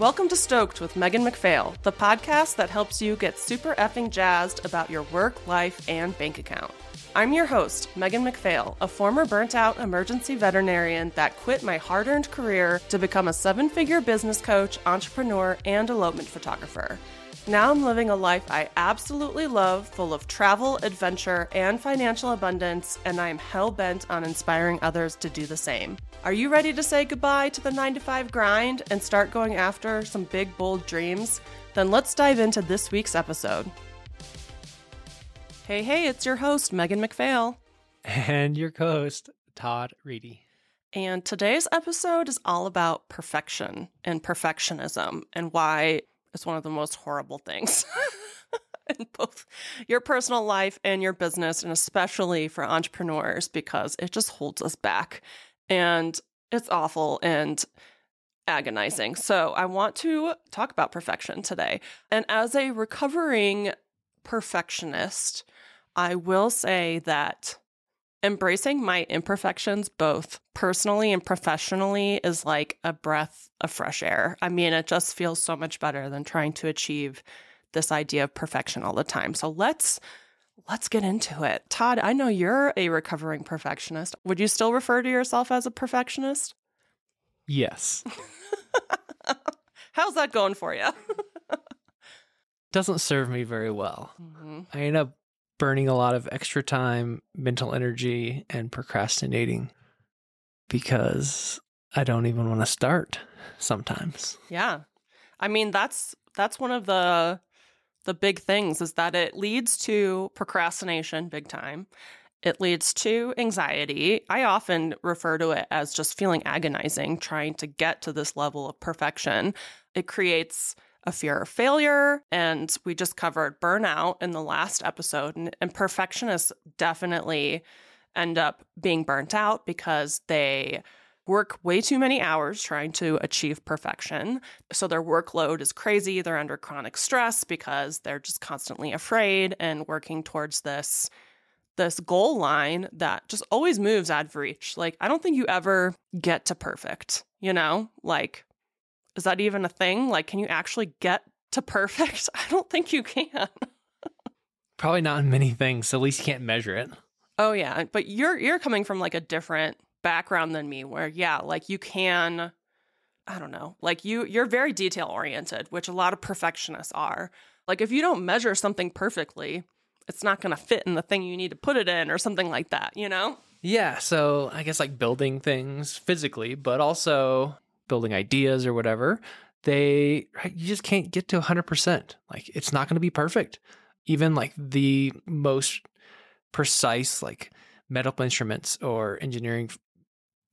Welcome to Stoked with Megan MacPhail, the podcast that helps you get super effing jazzed about your work, life, and bank account. I'm your host, Megan MacPhail, a former burnt out emergency veterinarian that quit my hard earned career to become a seven figure business coach, entrepreneur, and elopement photographer. Now I'm living a life I absolutely love, full of travel, adventure, and financial abundance, and I am hell bent on inspiring others to do the same. Are you ready to say goodbye to the 9 to 5 grind and start going after some big, bold dreams? Then let's dive into this week's episode. Hey, hey, it's your host, Megan MacPhail. And your co host, Todd Reedy. And today's episode is all about perfection and perfectionism and why it's one of the most horrible things in both your personal life and your business, and especially for entrepreneurs because it just holds us back and it's awful and agonizing. So, I want to talk about perfection today. And as a recovering perfectionist, I will say that embracing my imperfections, both personally and professionally, is like a breath of fresh air. I mean, it just feels so much better than trying to achieve this idea of perfection all the time. So let's let's get into it. Todd, I know you're a recovering perfectionist. Would you still refer to yourself as a perfectionist? Yes. How's that going for you? Doesn't serve me very well. Mm-hmm. I end up burning a lot of extra time, mental energy, and procrastinating because I don't even want to start sometimes. Yeah. I mean, that's that's one of the the big things is that it leads to procrastination big time. It leads to anxiety. I often refer to it as just feeling agonizing trying to get to this level of perfection. It creates a fear of failure. And we just covered burnout in the last episode. And, and perfectionists definitely end up being burnt out because they work way too many hours trying to achieve perfection. So their workload is crazy. They're under chronic stress because they're just constantly afraid and working towards this this goal line that just always moves out of reach. Like I don't think you ever get to perfect, you know? Like is that even a thing? Like, can you actually get to perfect? I don't think you can. Probably not in many things. At least you can't measure it. Oh yeah, but you're you're coming from like a different background than me where yeah, like you can I don't know. Like you you're very detail oriented, which a lot of perfectionists are. Like if you don't measure something perfectly, it's not going to fit in the thing you need to put it in or something like that, you know? Yeah, so I guess like building things physically, but also building ideas or whatever, they you just can't get to 100%. Like it's not going to be perfect. Even like the most precise like medical instruments or engineering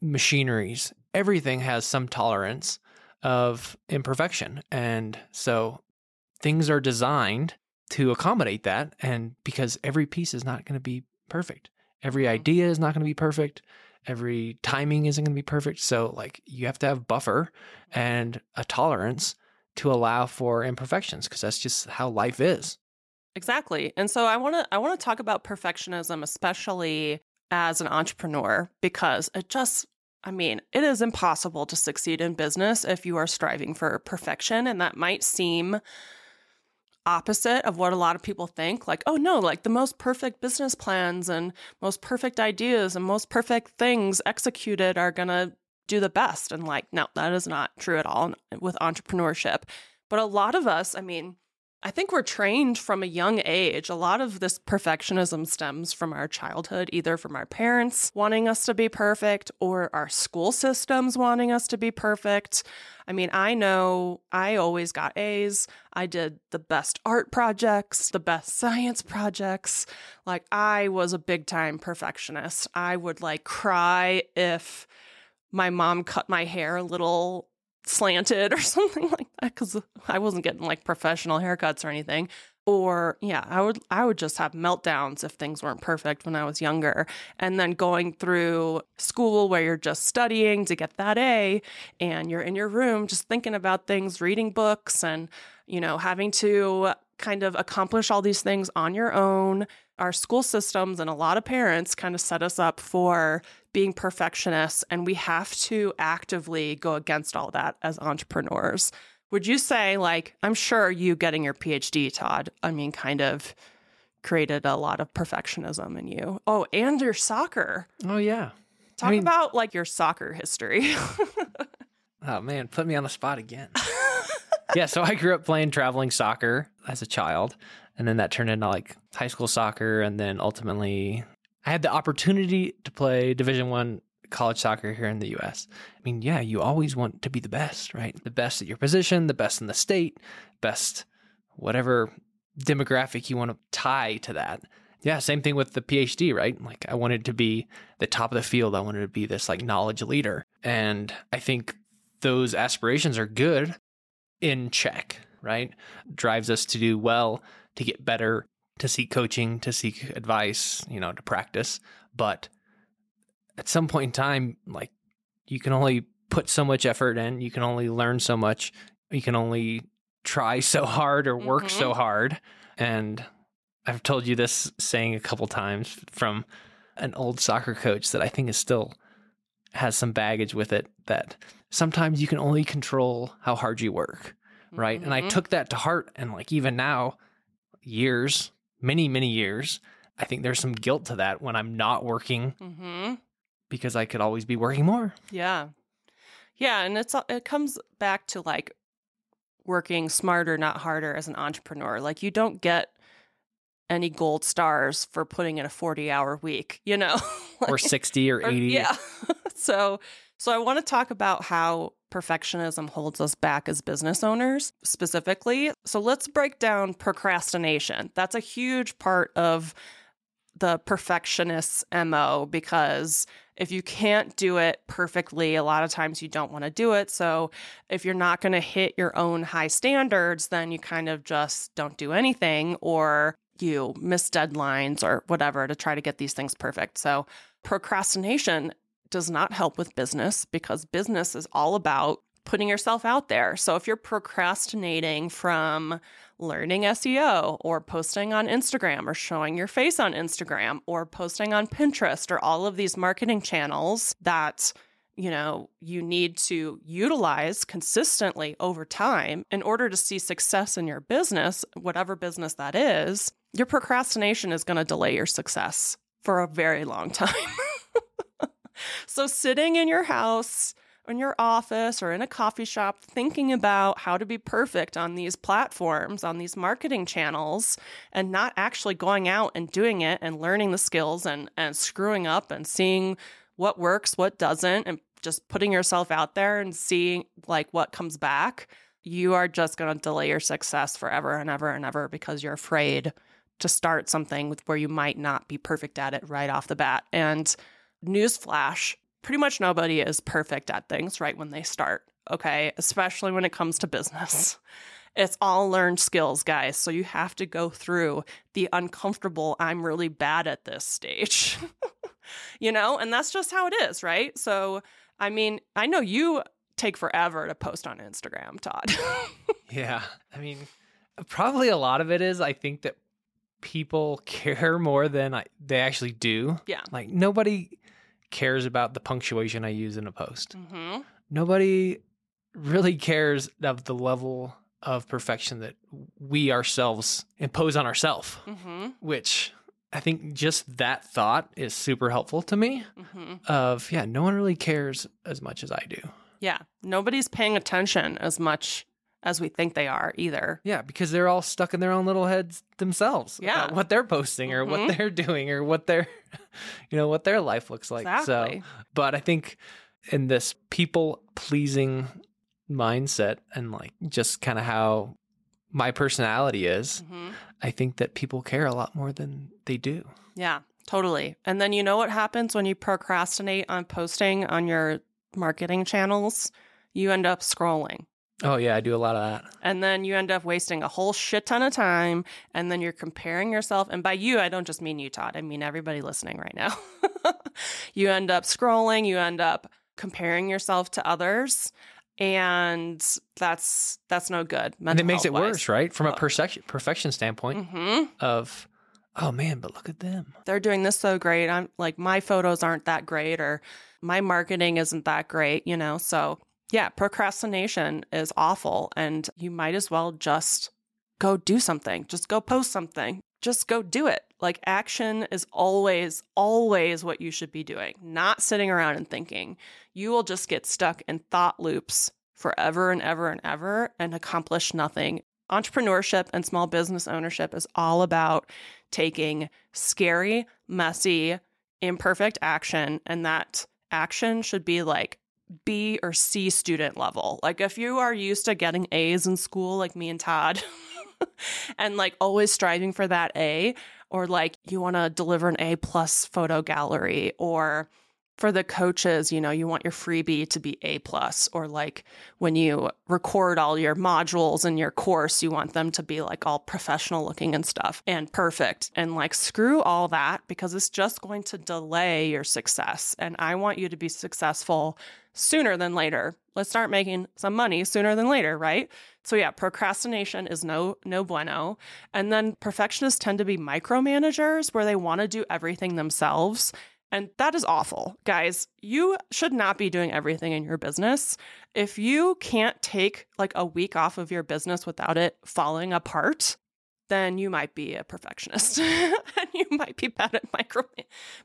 machineries, everything has some tolerance of imperfection. And so things are designed to accommodate that and because every piece is not going to be perfect. Every mm-hmm. idea is not going to be perfect every timing isn't going to be perfect. So, like, you have to have buffer and a tolerance to allow for imperfections because that's just how life is. Exactly. And so I want to I want to talk about perfectionism especially as an entrepreneur because it just I mean, it is impossible to succeed in business if you are striving for perfection and that might seem opposite of what a lot of people think. Like oh no like the most perfect business plans and most perfect ideas and most perfect things executed are going to do the best. And like no that is not true at all with entrepreneurship. But a lot of us i mean I think we're trained from a young age. A lot of this perfectionism stems from our childhood, either from our parents wanting us to be perfect or our school systems wanting us to be perfect. I mean, I know I always got A's. I did the best art projects, the best science projects. Like, I was a big time perfectionist. I would like cry if my mom cut my hair a little slanted or something like because I wasn't getting like professional haircuts or anything. Or yeah, I would I would just have meltdowns if things weren't perfect when I was younger. And then going through school where you're just studying to get that A and you're in your room just thinking about things, reading books and you know, having to kind of accomplish all these things on your own. Our school systems and a lot of parents kind of set us up for being perfectionists, and we have to actively go against all that as entrepreneurs. Would you say, like, I'm sure you getting your PhD, Todd, I mean, kind of created a lot of perfectionism in you. Oh, and your soccer. Oh yeah. Talk mean- about like your soccer history. Oh man, put me on the spot again. yeah, so I grew up playing traveling soccer as a child, and then that turned into like high school soccer, and then ultimately I had the opportunity to play Division One college soccer here in the U.S. I mean, yeah, you always want to be the best, right? The best at your position, the best in the state, best whatever demographic you want to tie to that. Yeah, same thing with the PhD, right? Like I wanted to be the top of the field. I wanted to be this like knowledge leader. And I think those aspirations are good in check, right? Drives us to do well, to get better, to seek coaching, to seek advice, you know, to practice. But at some point in time, like you can only put so much effort in, you can only learn so much, you can only try so hard or work so hard. And I've told you this saying a couple times from an old soccer coach that I think is still has some baggage with it that sometimes you can only control how hard you work, right? And I Mhm. took that to heart and like even now years, many many years, I think there's some guilt to that when I'm not working hmm because I could always be working more. Yeah. Yeah. And it's, it comes back to like working smarter, not harder as an entrepreneur. Like you don't get any gold stars for putting in a 40 hour week, you know? or 60 or or- 80. yeah. so, so I want to talk about how perfectionism holds us back as business owners specifically. So let's break down procrastination. That's a huge part of the perfectionist's MO because if you can't do it perfectly, a lot of times you don't want to do it. So if you're not going to hit your own high standards, then you kind of just don't do anything or you miss deadlines or whatever to try to get these things perfect. So procrastination does not help with business because business is all about putting yourself out there. So if you're procrastinating from learning SEO or posting on Instagram or showing your face on Instagram or posting on Pinterest or all of these marketing channels that you know you need to utilize consistently over time in order to see success in your business, whatever business that is, your procrastination is going to delay your success for a very long time. so sitting in your house in your office or in a coffee shop thinking about how to be perfect on these platforms, on these marketing channels, and not actually going out and doing it and learning the skills and, and screwing up and seeing what works, what doesn't, and just putting yourself out there and seeing like what comes back, you are just going to delay your success forever and ever and ever because you're afraid to start something where you might not be perfect at it right off the bat. And newsflash, pretty much nobody is perfect at things right when they start, okay? Especially when it comes to business. It's all learned skills, guys. So you have to go through the uncomfortable, I'm really bad at this stage. you know, and that's just how it is, right? So, I mean, I know you take forever to post on Instagram, Todd. Yeah. I mean, probably a lot of it is I think that people care more than I, they actually do. yeah. Like nobody cares about the punctuation I use in a post. hmm Nobody really cares of the level of perfection that we ourselves impose on ourselves, hmm which I think just that thought is super helpful to me hmm of yeah, no one really cares as much as I do. Yeah. Nobody's paying attention as much as we think they are either. Yeah, because they're all stuck in their own little heads themselves. Yeah. about what they're posting or Mhm. what they're doing or what their, you know, what their life looks like. Exactly. So, but I think in this people pleasing mindset and like just kind of how my personality is, hmm I think that people care a lot more than they do. Yeah, totally. And then you know what happens when you procrastinate on posting on your marketing channels? You end up scrolling. Oh yeah, I do a lot of that. And then you end up wasting a whole shit ton of time. And then you're comparing yourself. And by you, I don't just mean you, Todd. I mean everybody listening right now. you end up scrolling, you end up comparing yourself to others. And that's that's no good. and it makes it worse, right? From a perfection perfection standpoint hmm of oh man, but look at them. they're doing this so great. I'm like, my photos aren't that great, or my marketing isn't that great, you know? So Yeah, procrastination is awful. And you might as well just go do something, just go post something, just go do it. Like action is always, always what you should be doing, not sitting around and thinking. You will just get stuck in thought loops forever and ever and ever and accomplish nothing. Entrepreneurship and small business ownership is all about taking scary, messy, imperfect action, and that action should be like B or C student level. Like if you are used to getting A's in school, like me and Todd, and like always striving for that A, or like you want to deliver an A plus photo gallery, or for the coaches, you know, you want your freebie to be A plus, or like when you record all your modules in your course, you want them to be like all professional looking and stuff and perfect. And like screw all that because it's just going to delay your success. And I want you to be successful sooner than later. Let's start making some money sooner than later, right? So yeah, procrastination is no no bueno. And then perfectionists tend to be micromanagers where they want to do everything themselves and that is awful. Guys, you should not be doing everything in your business. If you can't take like a week off of your business without it falling apart, then you might be a perfectionist and you might be bad at micro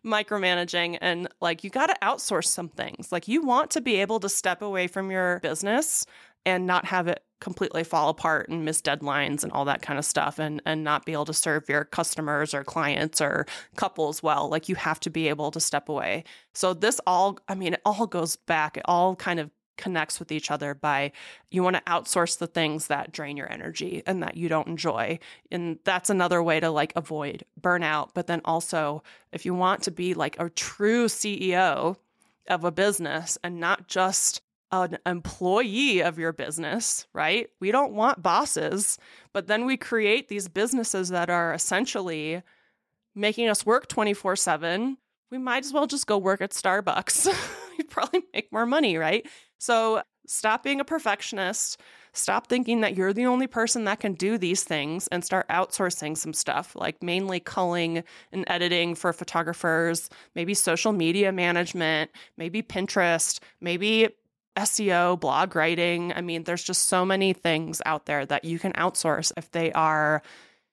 micromanaging and like you got to outsource some things. Like you want to be able to step away from your business and not have it completely fall apart and miss deadlines and all that kind of stuff and and not be able to serve your customers or clients or couples well like you have to be able to step away. So this all i mean it all goes back it all kind of connects with each other by you want to outsource the things that drain your energy and that you don't enjoy. And that's another way to like avoid burnout but then also if you want to be like a true CEO of a business and not just an employee of your business, right? We don't want bosses, but then we create these businesses that are essentially making us work 24 7. We might as well just go work at Starbucks. You'd probably make more money, right? So stop being a perfectionist. Stop thinking that you're the only person that can do these things and start outsourcing some stuff, like mainly culling and editing for photographers, maybe social media management, maybe Pinterest, maybe SEO, blog writing. I mean, there's just so many things out there that you can outsource if they are,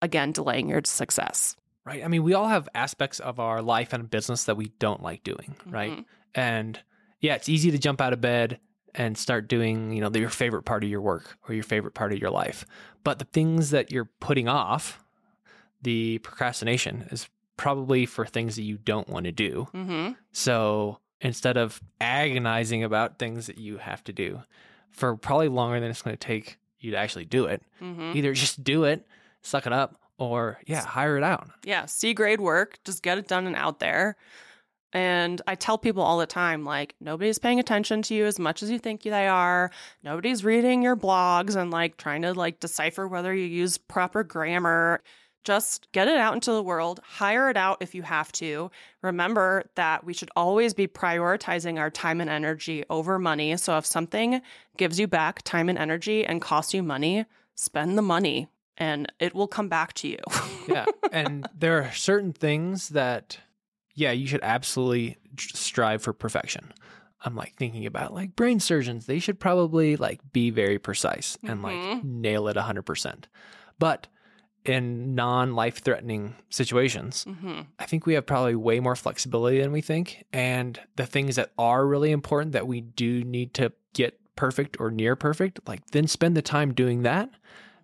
again, delaying your success. Right. I mean, we all have aspects of our life and business that we don't like doing, right? Mhm. And yeah, it's easy to jump out of bed and start doing, you know, your favorite part of your work or your favorite part of your life. But the things that you're putting off, the procrastination is probably for things that you don't want to do. Mm-hmm. So instead of agonizing about things that you have to do for probably longer than it's going to take you to actually do it, Mm-hmm. either just do it, suck it up, or yeah, hire it out. Yeah, C grade work, just get it done and out there. And I tell people all the time like, nobody's paying attention to you as much as you think they are. Nobody's reading your blogs and like trying to like decipher whether you use proper grammar. Just get it out into the world, hire it out if you have to. Remember that we should always be prioritizing our time and energy over money. So if something gives you back time and energy and costs you money, spend the money and it will come back to you. yeah. And there are certain things that, yeah, you should absolutely strive for perfection. I'm like thinking about like brain surgeons. They should probably like be very precise and like Mhm. nail it 100%. But in non life threatening situations, hmm I think we have probably way more flexibility than we think. And the things that are really important that we do need to get perfect or near perfect, like then spend the time doing that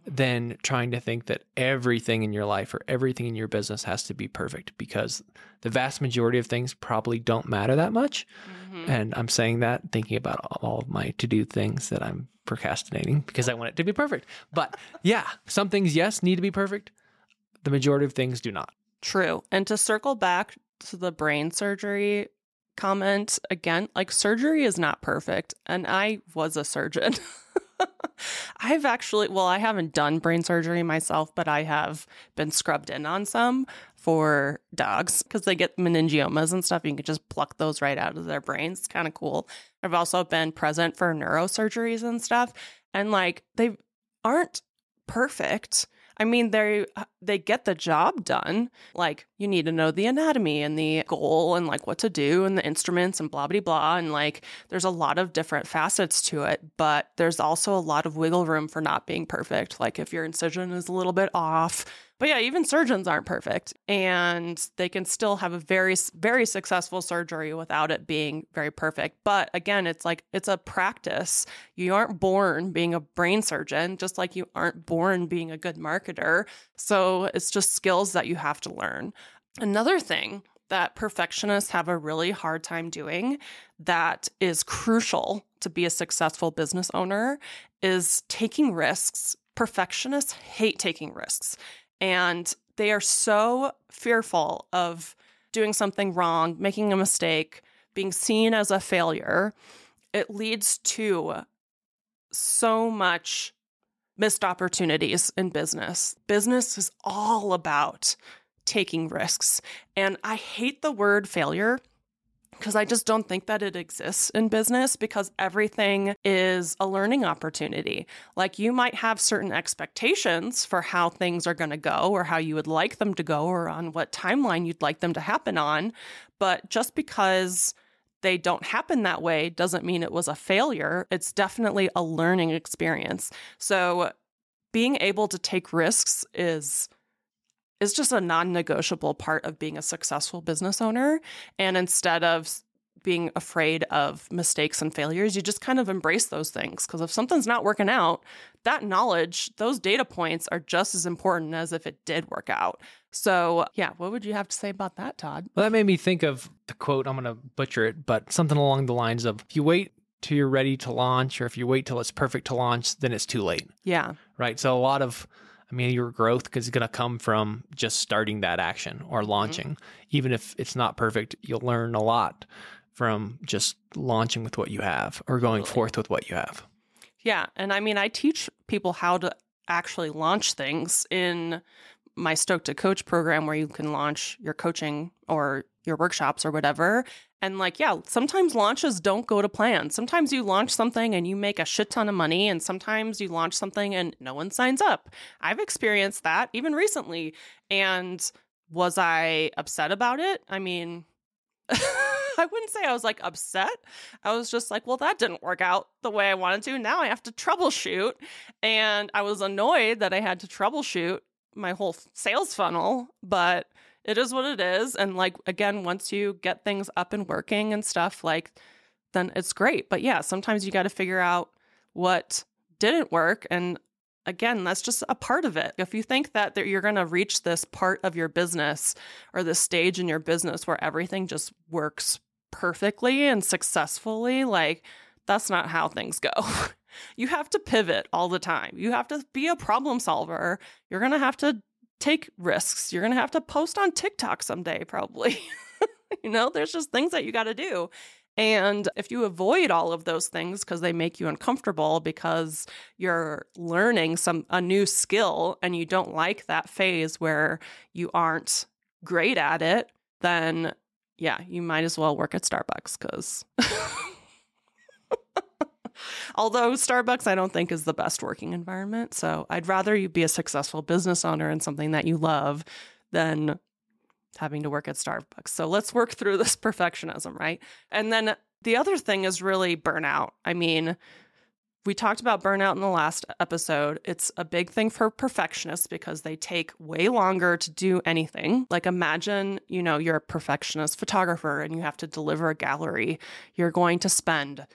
than trying to think that everything in your life or everything in your business has to be perfect because the vast majority of things probably don't matter that much. hmm And I'm saying that thinking about all of my to do things that I'm procrastinating because I want it to be perfect. But yeah, some things, yes, need to be perfect. The majority of things do not. True. And to circle back to the brain surgery comment again, like surgery is not perfect. And I was a surgeon. I've actually, well, I haven't done brain surgery myself, but I have been scrubbed in on some for dogs because they get meningiomas and stuff. You can just pluck those right out of their brains. It's kind of cool. I've also been present for neurosurgeries and stuff. And like, they aren't perfect. I mean, they they get the job done. Like you need to know the anatomy and the goal and like what to do and the instruments and blah blah blah and like there's a lot of different facets to it, but there's also a lot of wiggle room for not being perfect. Like if your incision is a little bit off, but yeah, even surgeons aren't perfect and they can still have a very, very successful surgery without it being very perfect. But again, it's like it's a practice. You aren't born being a brain surgeon, just like you aren't born being a good marketer. So it's just skills that you have to learn. Another thing that perfectionists have a really hard time doing that is crucial to be a successful business owner is taking risks. Perfectionists hate taking risks. And they are so fearful of doing something wrong, making a mistake, being seen as a failure. It leads to so much missed opportunities in business. Business is all about taking risks. And I hate the word failure because I just don't think that it exists in business because everything is a learning opportunity. Like you might have certain expectations for how things are going to go or how you would like them to go or on what timeline you'd like them to happen on. But just because they don't happen that way doesn't mean it was a failure. It's definitely a learning experience. So being able to take risks is is just a non negotiable part of being a successful business owner. And instead of being afraid of mistakes and failures, you just kind of embrace those things. Because if something's not working out, that knowledge, those data points are just as important as if it did work out. So, yeah, what would you have to say about that, Todd? Well, that made me think of the quote. I'm going to butcher it, but something along the lines of if you wait till you're ready to launch, or if you wait till it's perfect to launch, then it's too late. Yeah. Right. So, a lot of I mean, your growth is going to come from just starting that action or mm-hmm. launching. Mm-hmm. Even if it's not perfect, you'll learn a lot from just launching with what you have or going totally. forth with what you have. Yeah. And I mean, I teach people how to actually launch things in my Stoked to Coach program where you can launch your coaching or your workshops or whatever. And like, yeah, sometimes launches don't go to plan. Sometimes you launch something and you make a shit ton of money, and sometimes you launch something and no one signs up. I've experienced that even recently. And was I upset about it? I mean, I wouldn't say I was like upset. I was just like, well, that didn't work out the way I wanted to. Now I have to troubleshoot. And I was annoyed that I had to troubleshoot my whole sales funnel, but it is what it is. And like, again, once you get things up and working and stuff, like, then it's great. But yeah, sometimes you got to figure out what didn't work. And again, that's just a part of it. If you think that you're going to reach this part of your business or this stage in your business where everything just works perfectly and successfully, like, that's not how things go. you have to pivot all the time. You have to be a problem solver. You're going to have to take risks. You're going to have to post on TikTok someday, probably. you know, there's just things that you got to do. And if you avoid all of those things because they make you uncomfortable because you're learning some a new skill and you don't like that phase where you aren't great at it, then yeah, you might as well work at Starbucks cuz Although Starbucks, I don't think is the best working environment. So I'd rather you be a successful business owner and something that you love than having to work at Starbucks. So let's work through this perfectionism, right? And then the other thing is really burnout. I mean, we talked about burnout in the last episode. It's a big thing for perfectionists because they take way longer to do anything. Like imagine, you know, you're a perfectionist photographer and you have to deliver a gallery. You're going to spend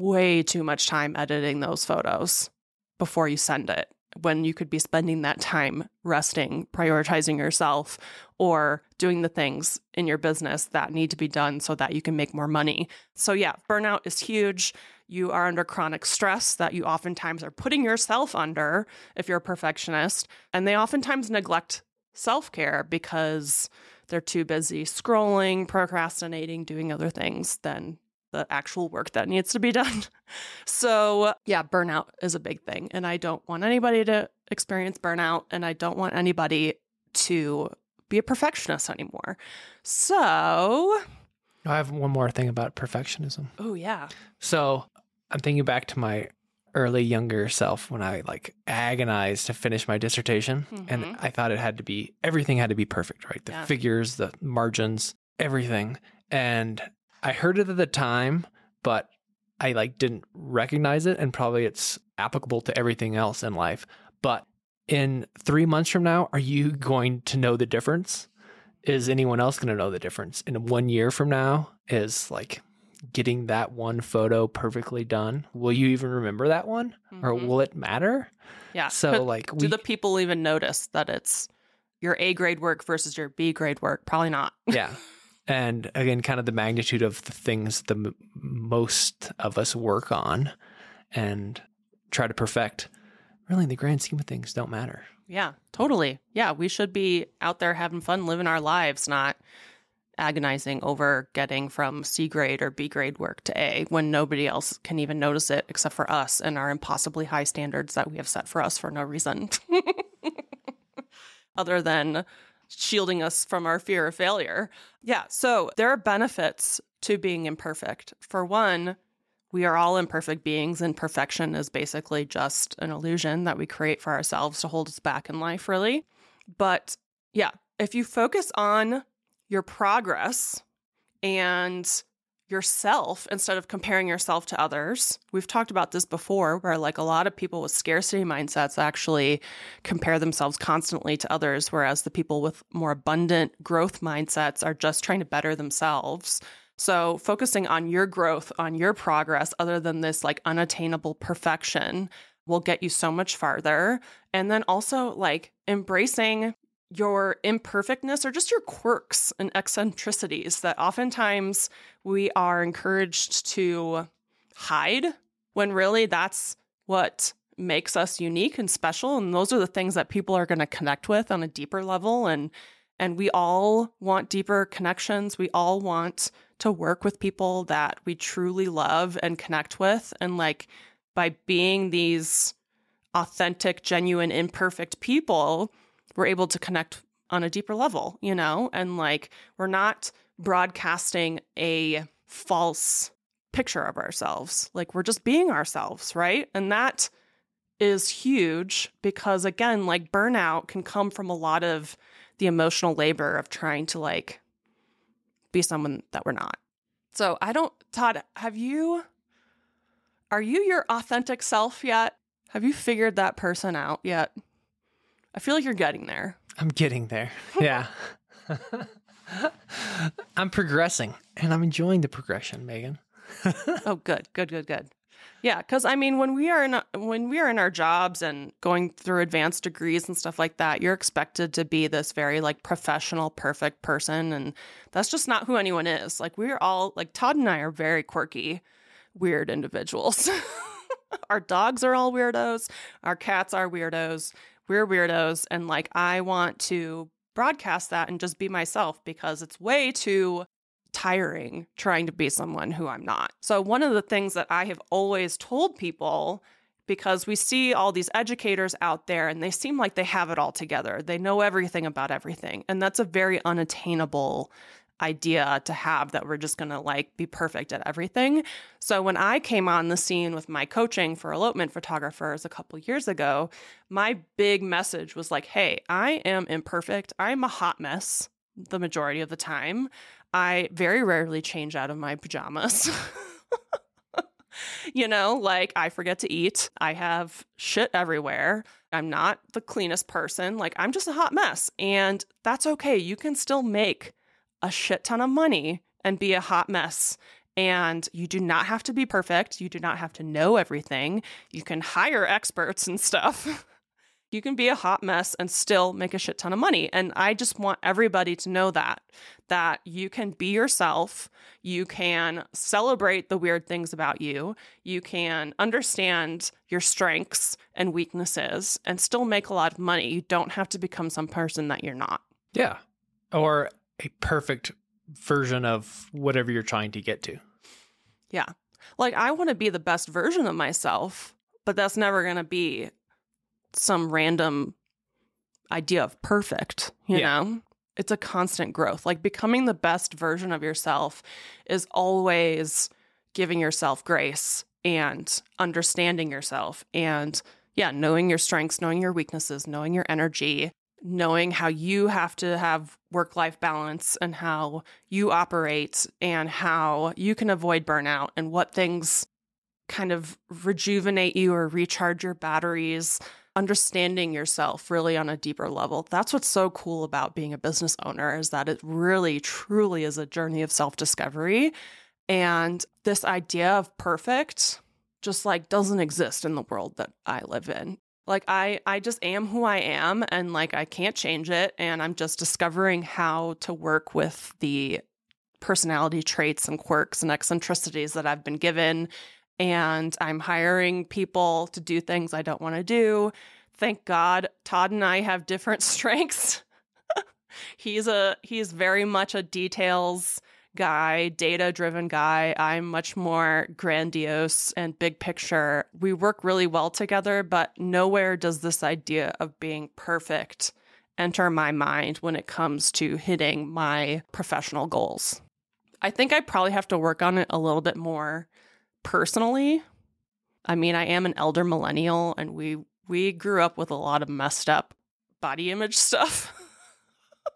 way too much time editing those photos before you send it when you could be spending that time resting, prioritizing yourself, or doing the things in your business that need to be done so that you can make more money. So, yeah, burnout is huge. You are under chronic stress that you oftentimes are putting yourself under if you're a perfectionist. And they oftentimes neglect self care because they're too busy scrolling, procrastinating, doing other things than the actual work that needs to be done. So, yeah, burnout is a big thing. And I don't want anybody to experience burnout, and I don't want anybody to be a perfectionist anymore. So, I have one more thing about perfectionism. Oh, yeah. So, I'm thinking back to my early younger self when I like agonized to finish my dissertation and Mhm. I thought it had to be everything had to be perfect, right? The Yeah. figures, the margins, everything. And I heard it at the time, but I like didn't recognize it and probably it's applicable to everything else in life. But in 3 months from now, are you going to know the difference? Is anyone else going to know the difference? In 1 year from now is like getting that one photo perfectly done. Will you even remember that one? Or Mhm. will it matter? yeah. So But like do the people even notice that it's your A grade work versus your B grade work? Probably not. yeah. And again, kind of the magnitude of the things the m- most of us work on and try to perfect, really, in the grand scheme of things, don't matter. Yeah, totally. Yeah, we should be out there having fun, living our lives, not agonizing over getting from C grade or B grade work to A when nobody else can even notice it except for us and our impossibly high standards that we have set for us for no reason. Other than shielding us from our fear of failure. Yeah, so there are benefits to being imperfect. For one, we are all imperfect beings, and perfection is basically just an illusion that we create for ourselves to hold us back in life, really. But yeah, if you focus on your progress and yourself instead of comparing yourself to others, we've talked about this before, where like a lot of people with scarcity mindsets actually compare themselves constantly to others, whereas the people with more abundant growth mindsets are just trying to better themselves. So, focusing on your growth, on your progress, other than this like unattainable perfection, will get you so much farther. And then also, like, embracing your imperfectness or just your quirks and eccentricities that oftentimes we are encouraged to hide when really that's what makes us unique and special. And those are the things that people are going to connect with on a deeper level. And and we all want deeper connections. We all want to work with people that we truly love and connect with. And like by being these authentic genuine imperfect people we're able to connect on a deeper level, you know? And like, we're not broadcasting a false picture of ourselves. Like, we're just being ourselves, right? And that is huge because, again, like, burnout can come from a lot of the emotional labor of trying to like be someone that we're not. So, I don't, Todd, have you, are you your authentic self yet? Have you figured that person out yet? I feel like you're getting there. I'm getting there. Yeah. I'm progressing and I'm enjoying the progression, Megan. oh, good, good, good, good. Yeah, because I mean, when we are in when we are in our jobs and going through advanced degrees and stuff like that, you're expected to be this very like professional, perfect person, and that's just not who anyone is. Like we're all like Todd and I are very quirky, weird individuals. our dogs are all weirdos. Our cats are weirdos. We're weirdos, and like I want to broadcast that and just be myself because it's way too tiring trying to be someone who I'm not. So, one of the things that I have always told people, because we see all these educators out there and they seem like they have it all together, they know everything about everything. And that's a very unattainable idea to have that we're just going to like be perfect at everything. So when I came on the scene with my coaching for elopement photographers a couple years ago, my big message was like, "Hey, I am imperfect. I'm a hot mess the majority of the time. I very rarely change out of my pajamas. you know, like I forget to eat. I have shit everywhere. I'm not the cleanest person. Like I'm just a hot mess. And that's okay. You can still make a shit ton of money and be a hot mess. And you do not have to be perfect. You do not have to know everything. You can hire experts and stuff. you can be a hot mess and still make a shit ton of money. And I just want everybody to know that that you can be yourself, you can celebrate the weird things about you, you can understand your strengths and weaknesses and still make a lot of money. You don't have to become some person that you're not. Yeah. Or a perfect version of whatever you're trying to get to. Yeah. Like I want to be the best version of myself, but that's never going to be some random idea of perfect, you Yeah. know? It's a constant growth. Like becoming the best version of yourself is always giving yourself grace and understanding yourself and yeah, knowing your strengths, knowing your weaknesses, knowing your energy, knowing how you have to have work life balance and how you operate and how you can avoid burnout and what things kind of rejuvenate you or recharge your batteries, understanding yourself really on a deeper level. That's what's so cool about being a business owner is that it really truly is a journey of self-discovery and this idea of perfect just like doesn't exist in the world that I live in. Like I I just am who I am and like I can't change it and I'm just discovering how to work with the personality traits and quirks and eccentricities that I've been given and I'm hiring people to do things I don't want to do. Thank God Todd and I have different strengths. he's a he's very much a details guy, data driven guy. I'm much more grandiose and big picture. We work really well together, but nowhere does this idea of being perfect enter my mind when it comes to hitting my professional goals. I think I probably have to work on it a little bit more personally. I mean, I am an elder millennial and we we grew up with a lot of messed up body image stuff.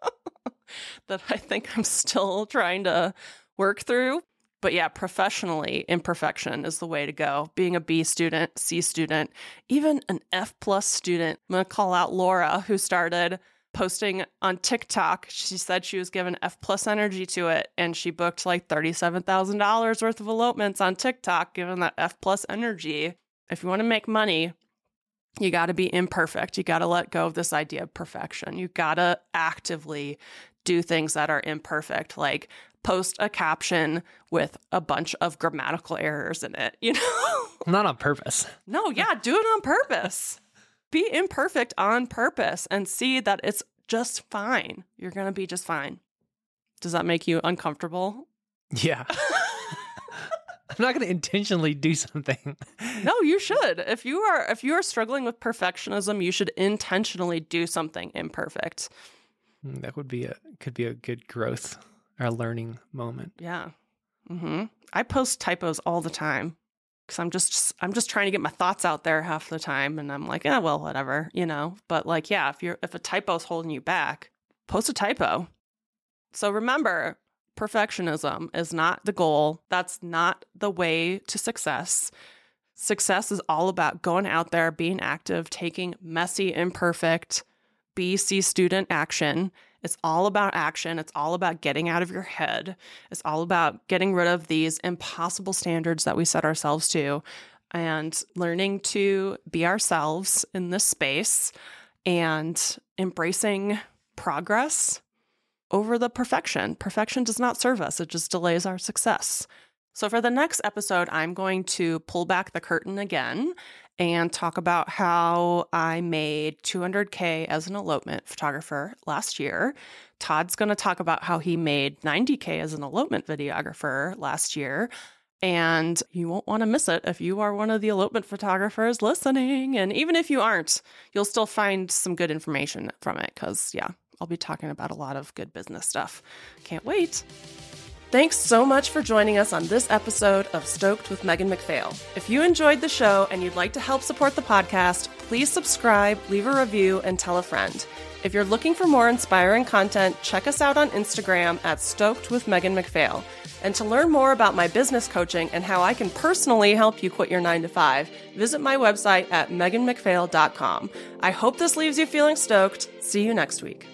that I think I'm still trying to work through. But yeah, professionally, imperfection is the way to go. Being a B student, C student, even an F plus student. I'm to call out Laura, who started posting on TikTok. She said she was given F plus energy to it, and she booked like $37,000 worth of elopements on TikTok, given that F plus energy. If you want to make money, you got to be imperfect. You got to let go of this idea of perfection. You got to actively do things that are imperfect, like post a caption with a bunch of grammatical errors in it, you know? Not on purpose. No, yeah, do it on purpose. Be imperfect on purpose and see that it's just fine. You're going to be just fine. Does that make you uncomfortable? Yeah. I'm not going to intentionally do something. no, you should. If you are if you are struggling with perfectionism, you should intentionally do something imperfect. Mm, that would be a could be a good growth or learning moment. Yeah. Mm-hmm. I post typos all the time because I'm just I'm just trying to get my thoughts out there half the time, and I'm like, yeah, well, whatever, you know. But like, yeah, if you're if a typo's holding you back, post a typo. So remember, perfectionism is not the goal. That's not the way to success. Success is all about going out there, being active, taking messy, imperfect BC student action. It's all about action. It's all about getting out of your head. It's all about getting rid of these impossible standards that we set ourselves to and learning to be ourselves in this space and embracing progress over the perfection. Perfection does not serve us, it just delays our success. So, for the next episode, I'm going to pull back the curtain again and talk about how I made 200K as an elopement photographer last year. Todd's going to talk about how he made 90K as an elopement videographer last year. And you won't want to miss it if you are one of the elopement photographers listening. And even if you aren't, you'll still find some good information from it because, yeah, I'll be talking about a lot of good business stuff. Can't wait. Thanks so much for joining us on this episode of Stoked with Megan MacPhail. If you enjoyed the show and you'd like to help support the podcast, please subscribe, leave a review, and tell a friend. If you're looking for more inspiring content, check us out on Instagram at Stoked with Megan MacPhail. And to learn more about my business coaching and how I can personally help you quit your 9 to 5, visit my website at meganmacphail.com. I hope this leaves you feeling stoked. See you next week.